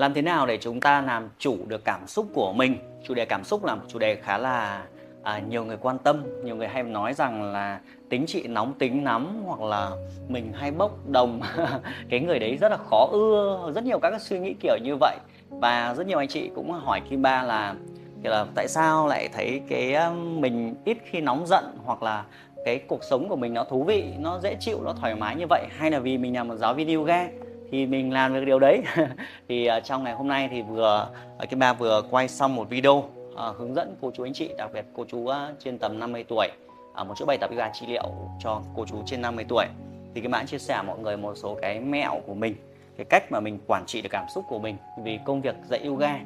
làm thế nào để chúng ta làm chủ được cảm xúc của mình? Chủ đề cảm xúc là một chủ đề khá là à, nhiều người quan tâm. Nhiều người hay nói rằng là tính chị nóng tính lắm hoặc là mình hay bốc đồng. Cái người đấy rất là khó ưa. Rất nhiều các suy nghĩ kiểu như vậy. Và rất nhiều anh chị cũng hỏi Kim Ba là là tại sao lại thấy cái mình ít khi nóng giận hoặc là cái cuộc sống của mình nó thú vị nó dễ chịu nó thoải mái như vậy? Hay là vì mình là một giáo viên yoga? Thì mình làm được điều đấy thì uh, trong ngày hôm nay thì vừa ờ, uh, Kim Ba vừa quay xong một video uh, hướng dẫn cô chú anh chị đặc biệt cô chú uh, trên tầm 50 tuổi uh, một chuỗi bài tập yoga trị liệu cho cô chú trên 50 tuổi. Thì cái bạn chia sẻ mọi người một số cái mẹo của mình cái cách mà mình quản trị được cảm xúc của mình vì công việc dạy yoga.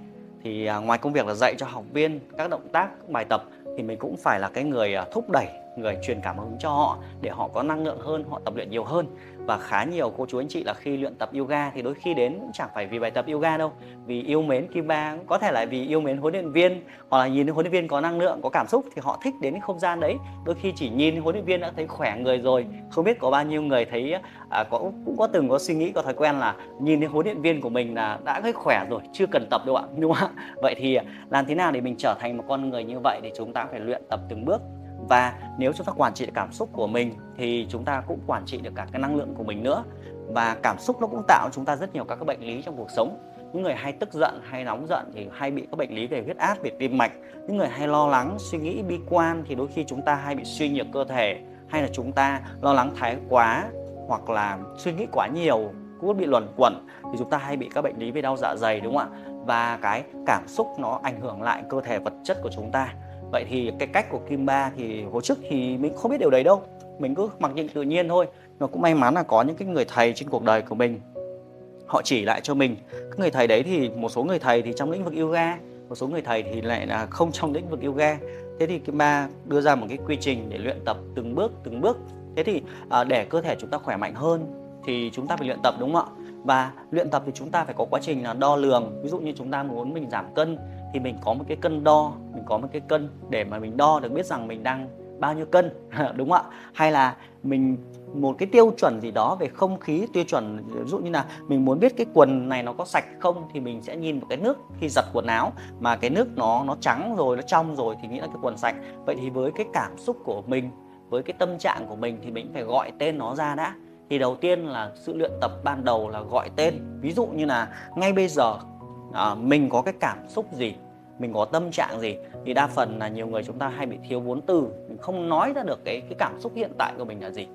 Thì ngoài công việc là dạy cho học viên các động tác các bài tập thì mình cũng phải là cái người thúc đẩy người truyền cảm hứng cho họ để họ có năng lượng hơn họ tập luyện nhiều hơn và khá nhiều cô chú anh chị là khi luyện tập yoga thì đôi khi đến cũng chẳng phải vì bài tập yoga đâu vì yêu mến kim ba có thể là vì yêu mến huấn luyện viên hoặc là nhìn huấn luyện viên có năng lượng có cảm xúc thì họ thích đến không gian đấy. Đôi khi chỉ nhìn huấn luyện viên đã thấy khỏe người rồi không biết có bao nhiêu người thấy à, có cũng có từng có suy nghĩ có thói quen là nhìn thấy huấn luyện viên của mình là đã thấy khỏe rồi chưa cần tập đâu ạ đúng không ạ? Vậy thì à, làm thế nào để mình trở thành một con người như vậy thì chúng ta phải luyện tập từng bước? Và nếu chúng ta quản trị được cảm xúc của mình thì chúng ta cũng quản trị được cả cái năng lượng của mình nữa. Và cảm xúc nó cũng tạo chúng ta rất nhiều các cái bệnh lý trong cuộc sống. Những người hay tức giận, hay nóng giận thì hay bị các bệnh lý về huyết áp, về tim mạch. Những người hay lo lắng, suy nghĩ bi quan thì đôi khi chúng ta hay bị suy nhược cơ thể. Hay là chúng ta lo lắng thái quá hoặc là suy nghĩ quá nhiều cũng bị luẩn quẩn thì chúng ta hay bị các bệnh lý về đau dạ dày, đúng không ạ? Và cái cảm xúc nó ảnh hưởng lại cơ thể vật chất của chúng ta vậy thì cái cách của Kim Ba thì hồi trước thì mình không biết điều đấy đâu. Mình cứ mặc định tự nhiên thôi. Nó cũng may mắn là có những cái người thầy trên cuộc đời của mình. Họ chỉ lại cho mình. Cái người thầy đấy thì một số người thầy thì trong lĩnh vực yoga một số người thầy thì lại là không trong lĩnh vực yoga. Thế thì Kim Ba đưa ra một cái quy trình để luyện tập từng bước từng bước. Thế thì à, để cơ thể chúng ta khỏe mạnh hơn thì chúng ta phải luyện tập đúng không ạ? Và luyện tập thì chúng ta phải có quá trình là đo lường. Ví dụ như chúng ta muốn mình giảm cân thì mình có một cái cân đo, mình có một cái cân để mà mình đo được biết rằng mình đang bao nhiêu cân, đúng không ạ? Hay là mình, một cái tiêu chuẩn gì đó về không khí, tiêu chuẩn, ví dụ như là mình muốn biết cái quần này nó có sạch không thì mình sẽ nhìn vào cái nước khi giặt quần áo. Mà cái nước nó nó trắng rồi, nó trong rồi thì nghĩ là cái quần sạch. Vậy thì với cái cảm xúc của mình, với cái tâm trạng của mình thì mình phải gọi tên nó ra đã. Thì đầu tiên là sự luyện tập ban đầu là gọi tên. Ví dụ như là ngay bây giờ à, mình có cái cảm xúc gì? Mình có tâm trạng gì? Thì đa phần là nhiều người chúng ta hay bị thiếu vốn từ. Mình không nói ra được cái cái cảm xúc hiện tại của mình là gì.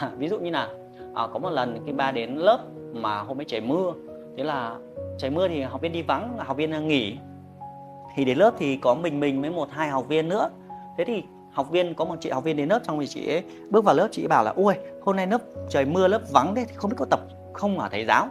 Ví dụ như là à, có một lần khi ba đến lớp mà hôm ấy trời mưa thế là trời mưa thì học viên đi vắng học viên nghỉ. Thì đến lớp thì có mình mình với một hai học viên nữa. Thế thì học viên có một chị học viên đến lớp xong thì chị ấy bước vào lớp chị ấy bảo là ôi hôm nay lớp trời mưa lớp vắng đấy không biết có tập không hả thầy giáo?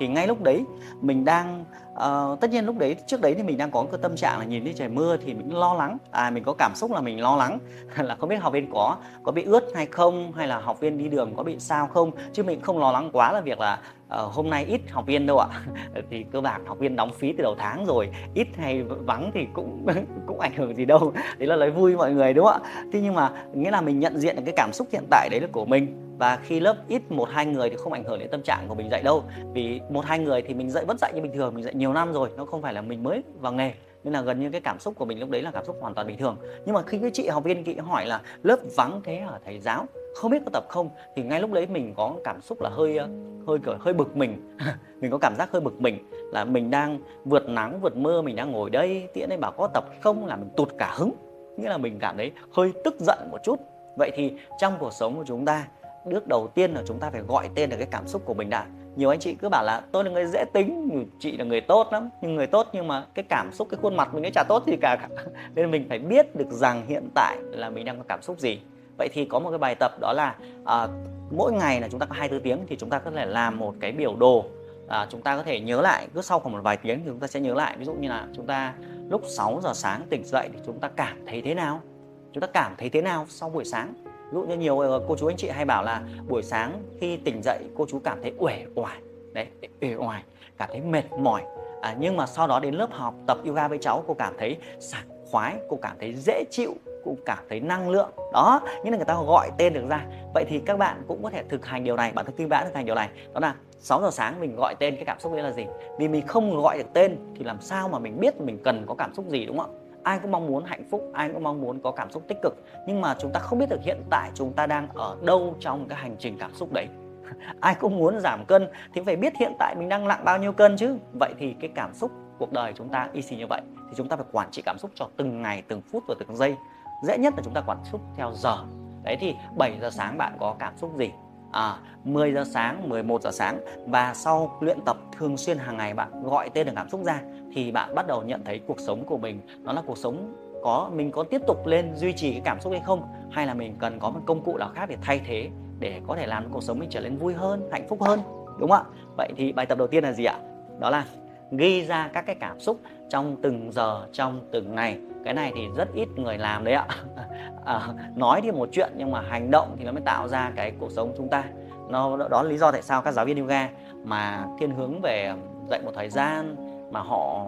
Thì ngay lúc đấy mình đang uh, tất nhiên lúc đấy trước đấy thì mình đang có cái tâm trạng là nhìn thấy trời mưa thì mình lo lắng. À mình có cảm xúc là mình lo lắng. Là không biết học viên có có bị ướt hay không hay là học viên đi đường có bị sao không? Chứ mình không lo lắng quá là việc là uh, hôm nay ít học viên đâu ạ. Thì cơ bản học viên đóng phí từ đầu tháng rồi. Ít hay vắng thì cũng cũng ảnh hưởng gì đâu. Đấy là lời vui mọi người đúng không ạ? Thế nhưng mà nghĩa là mình nhận diện được cái cảm xúc hiện tại đấy là của mình. Và khi lớp ít một hai người thì không ảnh hưởng đến tâm trạng của mình dạy đâu. Vì một hai người thì mình dạy vẫn dạy như bình thường mình dạy nhiều nhiều năm rồi, nó không phải là mình mới vào nghề. Nên là gần như cái cảm xúc của mình lúc đấy là cảm xúc hoàn toàn bình thường. Nhưng mà khi cái chị học viên chị hỏi là lớp vắng thế ở thầy giáo? Không biết có tập không? Thì ngay lúc đấy mình có cảm xúc là hơi ờ, hơi kiểu hơi bực mình. Mình có cảm giác hơi bực mình là mình đang vượt nắng, vượt mưa, mình đang ngồi đây tiễn ấy bảo có tập không? Là mình tụt cả hứng. Nghĩa là mình cảm thấy hơi tức giận một chút. Vậy thì trong cuộc sống của chúng ta, bước đầu tiên là chúng ta phải gọi tên được cái cảm xúc của mình đã nhiều anh chị cứ bảo là tôi là người dễ tính. Ừ, chị là người tốt lắm. Nhưng người tốt nhưng mà cái cảm xúc cái khuôn mặt mình nó chả tốt gì cả. Nên mình phải biết được rằng hiện tại là mình đang có cảm xúc gì. Vậy thì có một cái bài tập đó là à, mỗi ngày là chúng ta có 24 tiếng thì chúng ta có thể làm một cái biểu đồ. À, chúng ta có thể nhớ lại cứ sau khoảng một vài tiếng thì chúng ta sẽ nhớ lại. Ví dụ như là chúng ta lúc 6 giờ sáng tỉnh dậy thì chúng ta cảm thấy thế nào? Chúng ta cảm thấy thế nào sau buổi sáng? Ví dụ như nhiều ờ, cô chú anh chị hay bảo là buổi sáng khi tỉnh dậy cô chú cảm thấy uể oải đấy uể oải cảm thấy mệt mỏi. À, nhưng mà sau đó đến lớp học tập yoga với cháu cô cảm thấy sảng khoái cô cảm thấy dễ chịu cô cảm thấy năng lượng. Đó như là người ta gọi tên được ra. Vậy thì các bạn cũng có thể thực hành điều này. Bản thân tư bản thực hành điều này. Đó là 6 giờ sáng mình gọi tên cái cảm xúc đấy là gì? Vì mình không gọi được tên thì làm sao mà mình biết mình cần có cảm xúc gì đúng không? ạ ai cũng mong muốn hạnh phúc, ai cũng mong muốn có cảm xúc tích cực. Nhưng mà chúng ta không biết được hiện tại chúng ta đang ở đâu trong cái hành trình cảm xúc đấy. Ai cũng muốn giảm cân thì phải biết hiện tại mình đang nặng bao nhiêu cân chứ. Vậy thì cái cảm xúc cuộc đời chúng ta y xì như vậy thì chúng ta phải quản trị cảm xúc cho từng ngày, từng phút và từng giây. Dễ nhất là chúng ta quản xúc theo giờ. Đấy thì 7 giờ sáng bạn có cảm xúc gì? À, 10 giờ sáng, 11 giờ sáng và sau luyện tập thường xuyên hàng ngày bạn gọi tên được cảm xúc ra thì bạn bắt đầu nhận thấy cuộc sống của mình nó là cuộc sống có mình có tiếp tục lên duy trì cái cảm xúc hay không hay là mình cần có một công cụ nào khác để thay thế để có thể làm cuộc sống mình trở nên vui hơn, hạnh phúc hơn đúng không ạ? Vậy thì bài tập đầu tiên là gì ạ? Đó là ghi ra các cái cảm xúc trong từng giờ, trong từng ngày. Cái này thì rất ít người làm đấy ạ. À, nói thì một chuyện nhưng mà hành động thì nó mới tạo ra cái cuộc sống chúng ta. Nó đó là lý do tại sao các giáo viên yoga mà thiên hướng về dạy một thời gian mà họ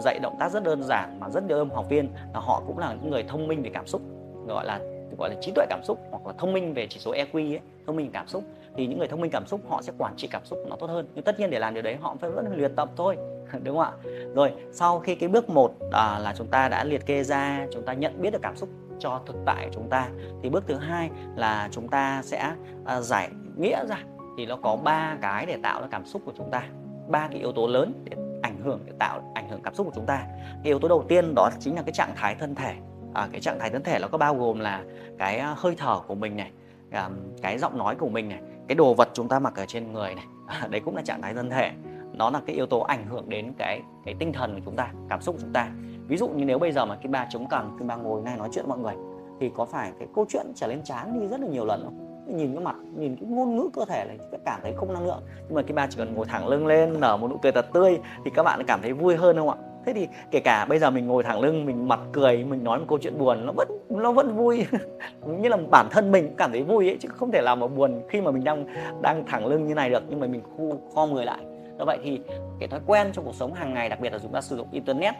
dạy động tác rất đơn giản mà rất đông học viên là họ cũng là những người thông minh về cảm xúc gọi là gọi là trí tuệ cảm xúc hoặc là thông minh về chỉ số EQ ấy, thông minh cảm xúc. Thì những người thông minh cảm xúc họ sẽ quản trị cảm xúc nó tốt hơn. Nhưng tất nhiên để làm điều đấy họ phải vẫn luyện tập thôi đúng không ạ? Rồi sau khi cái bước một à, là chúng ta đã liệt kê ra chúng ta nhận biết được cảm xúc cho thực tại của chúng ta. Thì bước thứ hai là chúng ta sẽ à, giải nghĩa ra. Thì nó có ba cái để tạo ra cảm xúc của chúng ta ba cái yếu tố lớn để ảnh hưởng để tạo ảnh hưởng cảm xúc của chúng ta. Cái yếu tố đầu tiên đó chính là cái trạng thái thân thể. À, cái trạng thái thân thể nó có bao gồm là cái à, hơi thở của mình này à, cái giọng nói của mình này cái đồ vật chúng ta mặc ở trên người này. À, đấy cũng là trạng thái thân thể. Nó là cái yếu tố ảnh hưởng đến cái cái tinh thần của chúng ta cảm xúc của chúng ta ví dụ như nếu bây giờ mà cái ba chống cằm, cái ba ngồi này nói chuyện với mọi người, thì có phải cái câu chuyện trở lên chán đi rất là nhiều lần không? Nhìn cái mặt, nhìn cái ngôn ngữ cơ thể này các cảm thấy không năng lượng. Nhưng mà cái ba chỉ cần ngồi thẳng lưng lên, nở một nụ cười thật tươi thì các bạn cảm thấy vui hơn không ạ? Thế thì kể cả bây giờ mình ngồi thẳng lưng, mình mặt cười, mình nói một câu chuyện buồn, nó vẫn nó vẫn vui. Như là bản thân mình cũng cảm thấy vui ấy, chứ không thể làm mà buồn khi mà mình đang đang thẳng lưng như này được, nhưng mà mình khu kho người lại. Do vậy thì cái thói quen trong cuộc sống hàng ngày, đặc biệt là chúng ta sử dụng internet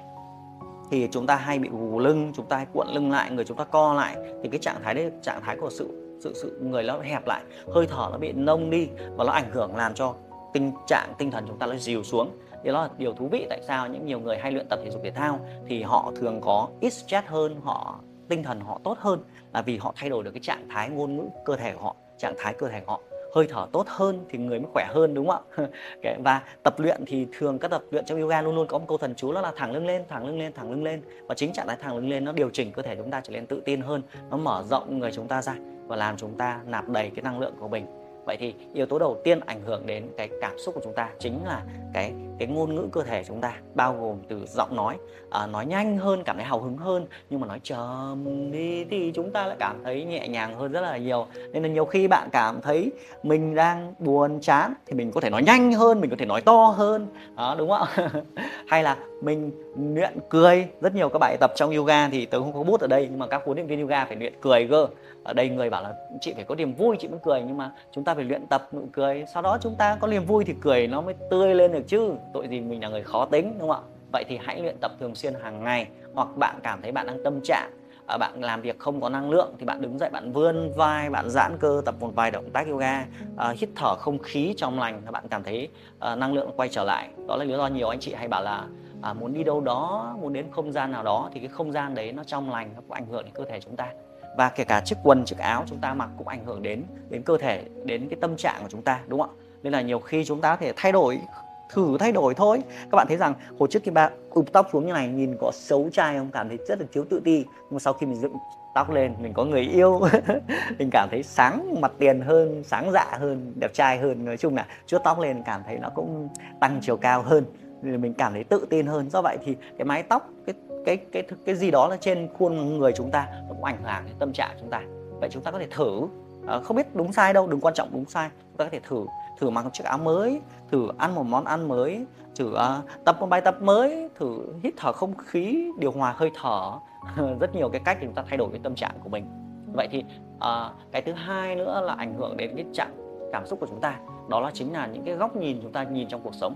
thì chúng ta hay bị gù lưng, chúng ta hay cuộn lưng lại, người chúng ta co lại. Thì cái trạng thái đấy, trạng thái của sự sự sự người nó hẹp lại, hơi thở nó bị nông đi và nó ảnh hưởng làm cho tình trạng tinh thần chúng ta nó dìu xuống. Thì đó là điều thú vị tại sao những nhiều người hay luyện tập thể dục thể thao thì họ thường có ít stress hơn, họ, tinh thần họ tốt hơn là vì họ thay đổi được cái trạng thái ngôn ngữ cơ thể của họ, trạng thái cơ thể của họ hơi thở tốt hơn thì người mới khỏe hơn, đúng không ạ? Và tập luyện thì thường các tập luyện trong yoga luôn luôn có một câu thần chú đó là thẳng lưng lên, thẳng lưng lên, thẳng lưng lên. Và chính trạng thái thẳng lưng lên nó điều chỉnh cơ thể chúng ta trở nên tự tin hơn, nó mở rộng người chúng ta ra và làm chúng ta nạp đầy cái năng lượng của mình. Vậy thì yếu tố đầu tiên ảnh hưởng đến cái cảm xúc của chúng ta chính là cái cái ngôn ngữ cơ thể chúng ta bao gồm từ giọng nói à, nói nhanh hơn cảm thấy hào hứng hơn nhưng mà nói chậm đi thì chúng ta lại cảm thấy nhẹ nhàng hơn rất là nhiều. Nên là nhiều khi bạn cảm thấy mình đang buồn chán thì mình có thể nói nhanh hơn mình có thể nói to hơn. Đó đúng không ạ? Hay là mình luyện cười. Rất nhiều các bài tập trong yoga thì tớ không có bút ở đây nhưng mà các huấn luyện viên yoga phải luyện cười cơ. Ở đây người bảo là chị phải có niềm vui chị mới cười. Nhưng mà chúng ta phải luyện tập nụ cười sau đó chúng ta có niềm vui thì cười nó mới tươi lên được chứ tội gì mình là người khó tính đúng không ạ? Vậy thì hãy luyện tập thường xuyên hàng ngày hoặc bạn cảm thấy bạn đang tâm trạng à, bạn làm việc không có năng lượng thì bạn đứng dậy bạn vươn vai bạn giãn cơ tập một vài động tác yoga uh, hít thở không khí trong lành bạn cảm thấy uh, năng lượng quay trở lại. Đó là lý do nhiều anh chị hay bảo là à, muốn đi đâu đó muốn đến không gian nào đó thì cái không gian đấy nó trong lành nó cũng ảnh hưởng đến cơ thể chúng ta. Và kể cả chiếc quần chiếc áo chúng ta mặc cũng ảnh hưởng đến đến cơ thể đến cái tâm trạng của chúng ta đúng không ạ? Nên là nhiều khi chúng ta có thể thay đổi thử thay đổi thôi. Các bạn thấy rằng hồi trước khi bạn ụp tóc xuống như này, nhìn có xấu trai không? Cảm thấy rất là thiếu tự ti. Nhưng mà sau khi mình dựng tóc lên, mình có người yêu. Mình cảm thấy sáng mặt tiền hơn, sáng dạ hơn, đẹp trai hơn. Nói chung là chuốt tóc lên cảm thấy nó cũng tăng chiều cao hơn. Nên mình cảm thấy tự tin hơn. Do vậy thì cái mái tóc, cái cái cái cái gì đó là trên khuôn người chúng ta nó cũng ảnh hưởng đến tâm trạng chúng ta. Vậy chúng ta có thể thử à, không biết đúng sai đâu đừng quan trọng đúng sai. Chúng ta có thể thử thử mặc một chiếc áo mới thử ăn một món ăn mới thử uh, tập một bài tập mới thử hít thở không khí điều hòa hơi thở. Ờ, rất nhiều cái cách để chúng ta thay đổi cái tâm trạng của mình. Vậy thì uh, cái thứ hai nữa là ảnh hưởng đến cái trạng cảm xúc của chúng ta. Đó là chính là những cái góc nhìn chúng ta nhìn trong cuộc sống.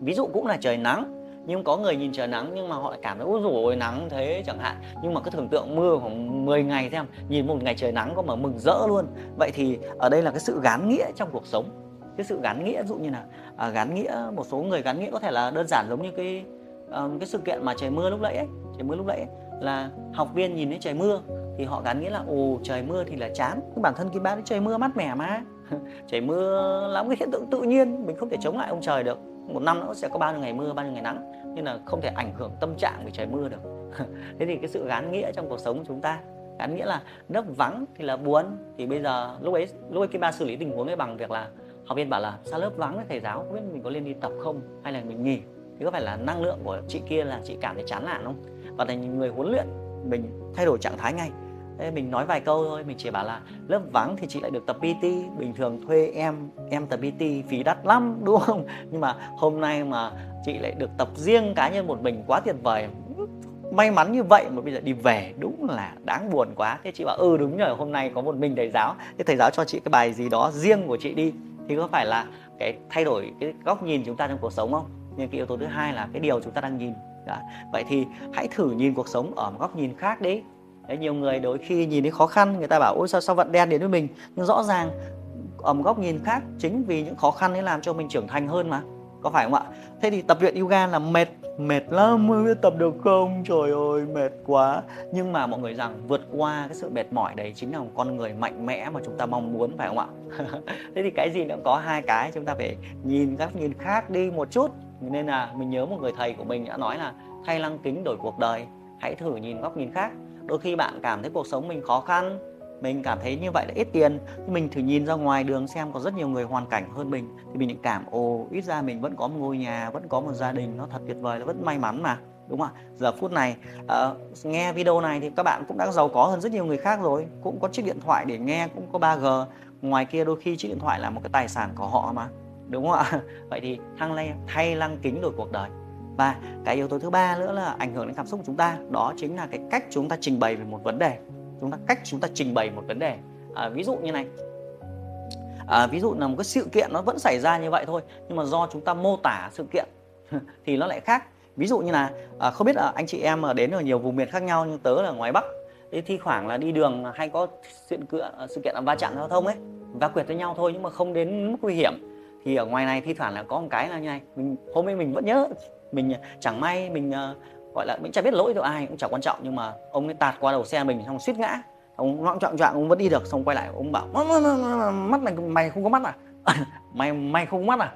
Ví dụ cũng là trời nắng nhưng có người nhìn trời nắng nhưng mà họ lại cảm thấy ôi rồi nắng thế chẳng hạn. Nhưng mà cứ tưởng tượng mưa khoảng 10 ngày xem nhìn một ngày trời nắng có mà mừng rỡ luôn. Vậy thì ở đây là cái sự gán nghĩa trong cuộc sống. Cái sự gắn nghĩa dụ như là à, gắn nghĩa một số người gắn nghĩa có thể là đơn giản giống như cái um, cái sự kiện mà trời mưa lúc nãy ấy trời mưa lúc nãy ấy, là học viên nhìn thấy trời mưa thì họ gắn nghĩa là ồ trời mưa thì là chán. Bản thân cái bác trời mưa mát mẻ mà. Trời mưa là một cái hiện tượng tự nhiên mình không thể chống lại ông trời được một năm nó sẽ có bao nhiêu ngày mưa, bao nhiêu ngày nắng. Nên là không thể ảnh hưởng tâm trạng vì trời mưa được. Thế thì cái sự gắn nghĩa trong cuộc sống của chúng ta gắn nghĩa là lớp vắng thì là buồn. Thì bây giờ lúc ấy lúc ấy cái ba xử lý tình huống ấy bằng việc là học viên bảo là sao lớp vắng với thầy giáo? Không biết mình có lên đi tập không? Hay là mình nghỉ? Thì có phải là năng lượng của chị kia là chị cảm thấy chán nản không? Và thành người huấn luyện mình thay đổi trạng thái ngay. Thế mình nói vài câu thôi, mình chỉ bảo là lớp vắng thì chị lại được tập PT bình thường thuê em em tập PT phí đắt lắm, đúng không? Nhưng mà hôm nay mà chị lại được tập riêng cá nhân một mình quá tuyệt vời. May mắn như vậy mà bây giờ đi về, đúng là đáng buồn quá. Thế chị bảo ừ đúng rồi hôm nay có một mình thầy giáo. Thế thầy giáo cho chị cái bài gì đó riêng của chị đi. Thì có phải là cái thay đổi cái góc nhìn chúng ta trong cuộc sống không? Nhưng cái yếu tố thứ hai là cái điều chúng ta đang nhìn. Đó. vậy thì hãy thử nhìn cuộc sống ở một góc nhìn khác đi. Đấy, nhiều người đôi khi nhìn thấy khó khăn người ta bảo ôi sao sao vận đen đến với mình? Nhưng rõ ràng ở một góc nhìn khác chính vì những khó khăn ấy làm cho mình trưởng thành hơn mà. Có phải không ạ? Thế thì tập luyện yoga là mệt mệt lắm mới biết tập được không? Trời ơi mệt quá. Nhưng mà mọi người rằng vượt qua cái sự mệt mỏi đấy chính là một con người mạnh mẽ mà chúng ta mong muốn phải không ạ? Thế thì cái gì nó có hai cái chúng ta phải nhìn các nhìn khác đi một chút. Nên là mình nhớ một người thầy của mình đã nói là thay lăng kính đổi cuộc đời hãy thử nhìn góc nhìn khác đôi khi bạn cảm thấy cuộc sống mình khó khăn mình cảm thấy như vậy là ít tiền nhưng mình thử nhìn ra ngoài đường xem có rất nhiều người hoàn cảnh hơn mình thì mình cảm ồ ít ra mình vẫn có một ngôi nhà vẫn có một gia đình nó thật tuyệt vời nó vẫn may mắn mà đúng không ạ? Giờ phút này uh, nghe video này thì các bạn cũng đã giàu có hơn rất nhiều người khác rồi cũng có chiếc điện thoại để nghe cũng có 3G ngoài kia đôi khi chiếc điện thoại là một cái tài sản của họ mà đúng không ạ? Vậy thì thăng lay thay lăng kính đổi cuộc đời và cái yếu tố thứ ba nữa là ảnh hưởng đến cảm xúc của chúng ta. Đó chính là cái cách chúng ta trình bày về một vấn đề. Chúng ta cách chúng ta trình bày một vấn đề. À, ví dụ như này. À, ví dụ là một cái sự kiện nó vẫn xảy ra như vậy thôi nhưng mà do chúng ta mô tả sự kiện thì nó lại khác. Ví dụ như là à, không biết là anh chị em ở đến ở nhiều vùng miền khác nhau nhưng tớ là ngoài bắc thì thi thoảng là đi đường hay có à, sự kiện sự kiện va chạm giao thông ấy va quyệt với nhau thôi nhưng mà không đến mức nguy hiểm. Thì ở ngoài này thi thoảng là có một cái là như này mình hôm nay mình vẫn nhớ mình ờ, chẳng may mình ờ, gọi là mình chả biết lỗi của ai cũng chẳng quan trọng. Nhưng mà ông ấy tạt qua đầu xe mình xong suýt ngã. Ông loạn trọng trọng ông vẫn đi được. Xong quay lại ông bảo mắt này mày không có mắt à? Mày mày không có mắt à?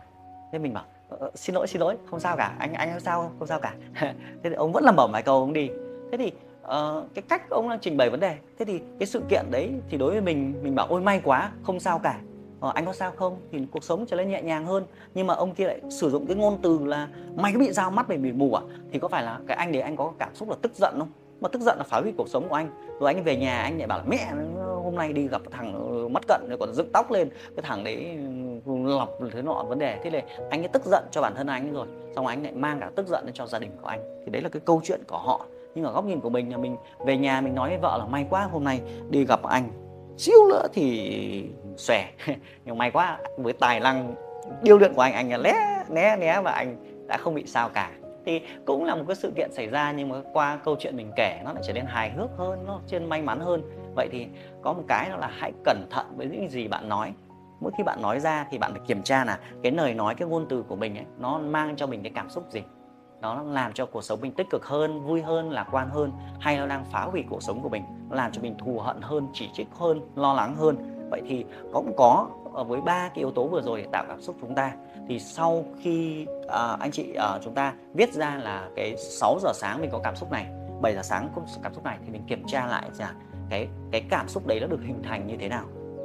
Thế mình bảo ờ, xin lỗi xin lỗi không sao cả. Anh anh sao không sao cả. Thế thì ông vẫn làm bẩm vài câu ông đi. Thế thì uh, cái cách ông đang trình bày vấn đề. Thế thì cái sự kiện đấy thì đối với mình mình bảo ôi may quá không sao cả ờ, anh có sao không? Thì cuộc sống trở nên nhẹ nhàng hơn. Nhưng mà ông kia lại sử dụng cái ngôn từ là mày có bị dao mắt mày bị mù à? Thì có phải là cái anh để anh có cảm xúc là tức giận không? Mà tức giận là phá hủy cuộc sống của anh. Rồi anh về nhà anh lại bảo là mẹ hôm nay đi gặp thằng ờ, mất cận rồi còn dựng tóc lên. Cái thằng đấy ừ, lọc thế nọ vấn đề. Thế này anh ấy tức giận cho bản thân anh rồi. Xong anh lại mang cả tức giận lên cho gia đình của anh. Thì đấy là cái câu chuyện của họ. Nhưng ở góc nhìn của mình là mình về nhà mình nói với vợ là may quá hôm nay đi gặp anh xíu nữa thì xòe. Nhưng may quá với tài năng điêu luyện của anh anh là lé né né và anh đã không bị sao cả. Thì cũng là một cái sự kiện xảy ra nhưng mà qua câu chuyện mình kể nó lại trở nên hài hước hơn nó trên may mắn hơn. Vậy thì có một cái đó là hãy cẩn thận với những gì bạn nói. Mỗi khi bạn nói ra thì bạn phải kiểm tra là cái lời nói cái ngôn từ của mình ấy, nó mang cho mình cái cảm xúc gì? Nó làm cho cuộc sống mình tích cực hơn vui hơn lạc quan hơn hay nó đang phá hủy cuộc sống của mình nó làm cho mình thù hận hơn chỉ trích hơn lo lắng hơn. Vậy thì cũng có ờ, với ba cái yếu tố vừa rồi để tạo cảm xúc chúng ta. Thì sau khi à, anh chị à, chúng ta viết ra là cái 6 giờ sáng mình có cảm xúc này 7 giờ sáng có cảm xúc này thì mình kiểm tra lại là cái cái cảm xúc đấy nó được hình thành như thế nào.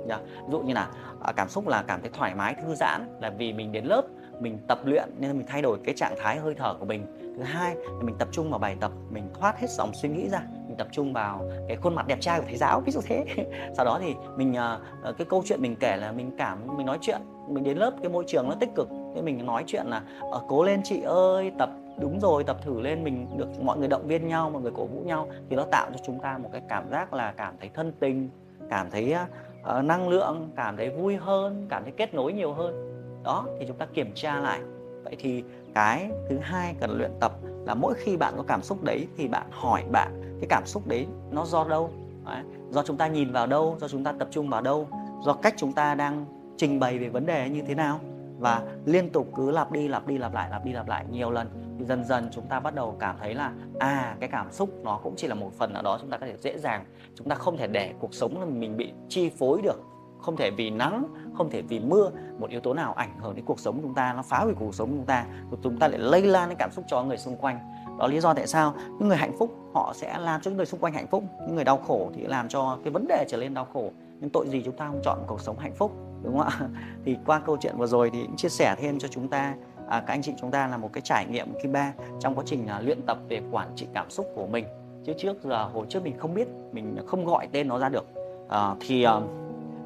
Yeah. ví dụ như là cảm xúc là cảm thấy thoải mái thư giãn là vì mình đến lớp mình tập luyện nên mình thay đổi cái trạng thái hơi thở của mình. Thứ hai là mình tập trung vào bài tập mình thoát hết dòng suy nghĩ ra mình tập trung vào cái khuôn mặt đẹp trai của thầy giáo ví dụ thế. Sau đó thì mình ờ, ờ, cái câu chuyện mình kể là mình cảm mình nói chuyện mình đến lớp cái môi trường nó tích cực nên mình nói chuyện là ờ, cố lên chị ơi tập đúng rồi tập thử lên mình được mọi người động viên nhau mọi người cổ vũ nhau. Thì nó tạo cho chúng ta một cái cảm giác là cảm thấy thân tình cảm thấy uh, năng lượng cảm thấy vui hơn cảm thấy kết nối nhiều hơn đó thì chúng ta kiểm tra lại. Vậy thì cái thứ hai cần luyện tập là mỗi khi bạn có cảm xúc đấy thì bạn hỏi bạn, cái cảm xúc đấy nó do đâu? Đấy. do chúng ta nhìn vào đâu? Do chúng ta tập trung vào đâu? Do cách chúng ta đang trình bày về vấn đề như thế nào? Và liên tục cứ lặp đi lặp đi, lặp lại, lặp đi, lặp lại nhiều lần, thì dần dần chúng ta bắt đầu cảm thấy là à cái cảm xúc nó cũng chỉ là một phần nào đó chúng ta có thể dễ dàng, chúng ta không thể để cuộc sống mình bị chi phối được không thể vì nắng không thể vì mưa một yếu tố nào ảnh hưởng đến cuộc sống chúng ta nó phá hủy cuộc sống chúng ta rồi chúng ta lại lây lan cái cảm xúc cho người xung quanh. Đó là lý do tại sao những người hạnh phúc họ sẽ làm cho những người xung quanh hạnh phúc những người đau khổ thì làm cho cái vấn đề trở nên đau khổ. Nhưng tội gì chúng ta không chọn cuộc sống hạnh phúc đúng không ạ? Thì qua câu chuyện vừa rồi thì cũng chia sẻ thêm cho chúng ta à, các anh chị chúng ta là một cái trải nghiệm kim ba trong quá trình à, luyện tập về quản trị cảm xúc của mình. Chứ trước giờ hồi trước mình không biết mình không gọi tên nó ra được. À, thì à,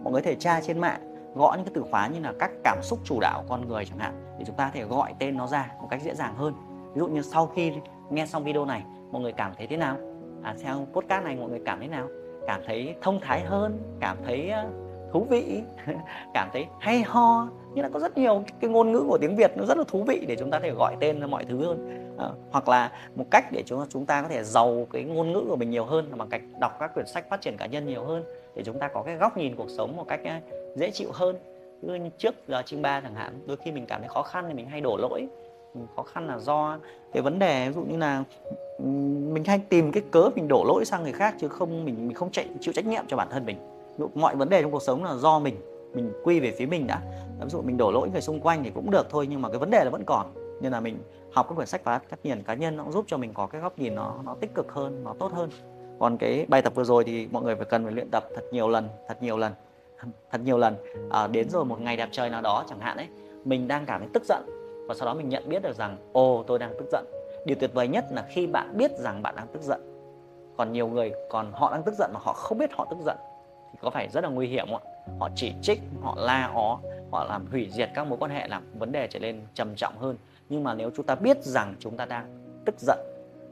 mọi người thể tra trên mạng gõ những cái từ khóa như là các cảm xúc chủ đạo con người chẳng hạn thì chúng ta có thể gọi tên nó ra một cách dễ dàng hơn. Ví dụ như sau khi nghe xong video này mọi người cảm thấy thế nào? À, theo podcast này mọi người cảm thấy nào? Cảm thấy thông thái hơn cảm thấy ờ, thú vị cảm thấy hay ho. Như là có rất nhiều cái ngôn ngữ của tiếng Việt nó rất là thú vị để chúng ta thể gọi tên mọi thứ hơn. À, hoặc là một cách để chúng chúng ta có thể giàu cái ngôn ngữ của mình nhiều hơn bằng cách đọc các quyển sách phát triển cá nhân nhiều hơn để chúng ta có cái góc nhìn cuộc sống một cách à, dễ chịu hơn. Như trước giờ chương ba chẳng hạn, đôi khi mình cảm thấy khó khăn thì mình hay đổ lỗi. Khó khăn là do cái vấn đề, ví dụ như là mình hay tìm cái cớ mình đổ lỗi sang người khác chứ không, mình mình không chạy, chịu trách nhiệm cho bản thân mình. Mọi vấn đề trong cuộc sống là do mình mình quy về phía mình đã ví dụ mình đổ lỗi người xung quanh thì cũng được thôi nhưng mà cái vấn đề là vẫn còn. Nên là mình học các quyển sách và các nhìn cá nhân nó cũng giúp cho mình có cái góc nhìn nó nó tích cực hơn, nó tốt hơn còn cái bài tập vừa rồi thì mọi người phải cần phải luyện tập thật nhiều lần thật nhiều lần thật nhiều lần. À, đến rồi một ngày đẹp trời nào đó chẳng hạn ấy mình đang cảm thấy tức giận. Và sau đó mình nhận biết được rằng ồ tôi đang tức giận. Điều tuyệt vời nhất là khi bạn biết rằng bạn đang tức giận. Còn nhiều người còn họ đang tức giận mà họ không biết họ tức giận thì có phải rất là nguy hiểm không ạ? Họ chỉ trích họ la ó họ làm hủy diệt các mối quan hệ làm vấn đề trở nên trầm trọng hơn. Nhưng mà nếu chúng ta biết rằng chúng ta đang tức giận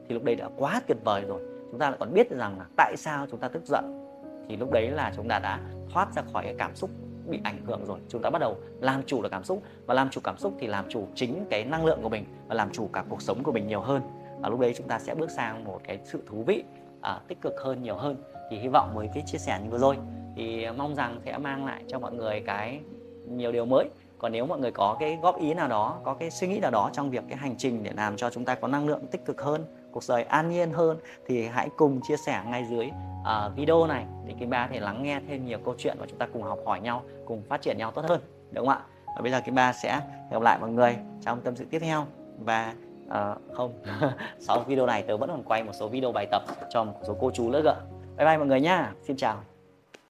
thì lúc đấy đã quá tuyệt vời rồi chúng ta lại còn biết rằng là tại sao chúng ta tức giận. Thì lúc đấy là chúng ta đã thoát ra khỏi cái cảm xúc bị ảnh hưởng rồi. Chúng ta bắt đầu làm chủ được cảm xúc. Và làm chủ cảm xúc thì làm chủ chính cái năng lượng của mình và làm chủ cả cuộc sống của mình nhiều hơn. Và lúc đấy chúng ta sẽ bước sang một cái sự thú vị à, tích cực hơn nhiều hơn. Thì hy vọng với cái chia sẻ như vừa rồi thì mong rằng sẽ mang lại cho mọi người cái nhiều điều mới. Còn nếu mọi người có cái góp ý nào đó có cái suy nghĩ nào đó trong việc cái hành trình để làm cho chúng ta có năng lượng tích cực hơn cuộc đời an nhiên hơn thì hãy cùng chia sẻ ngay dưới uh, video này để Kim Ba thể lắng nghe thêm nhiều câu chuyện và chúng ta cùng học hỏi nhau cùng phát triển nhau tốt hơn đúng không ạ? Và bây giờ Kim Ba sẽ gặp lại mọi người trong tâm sự tiếp theo và uh, không sau video này tớ vẫn còn quay một số video bài tập cho một số cô chú nữa cơ. Bye bye mọi người nhá xin chào.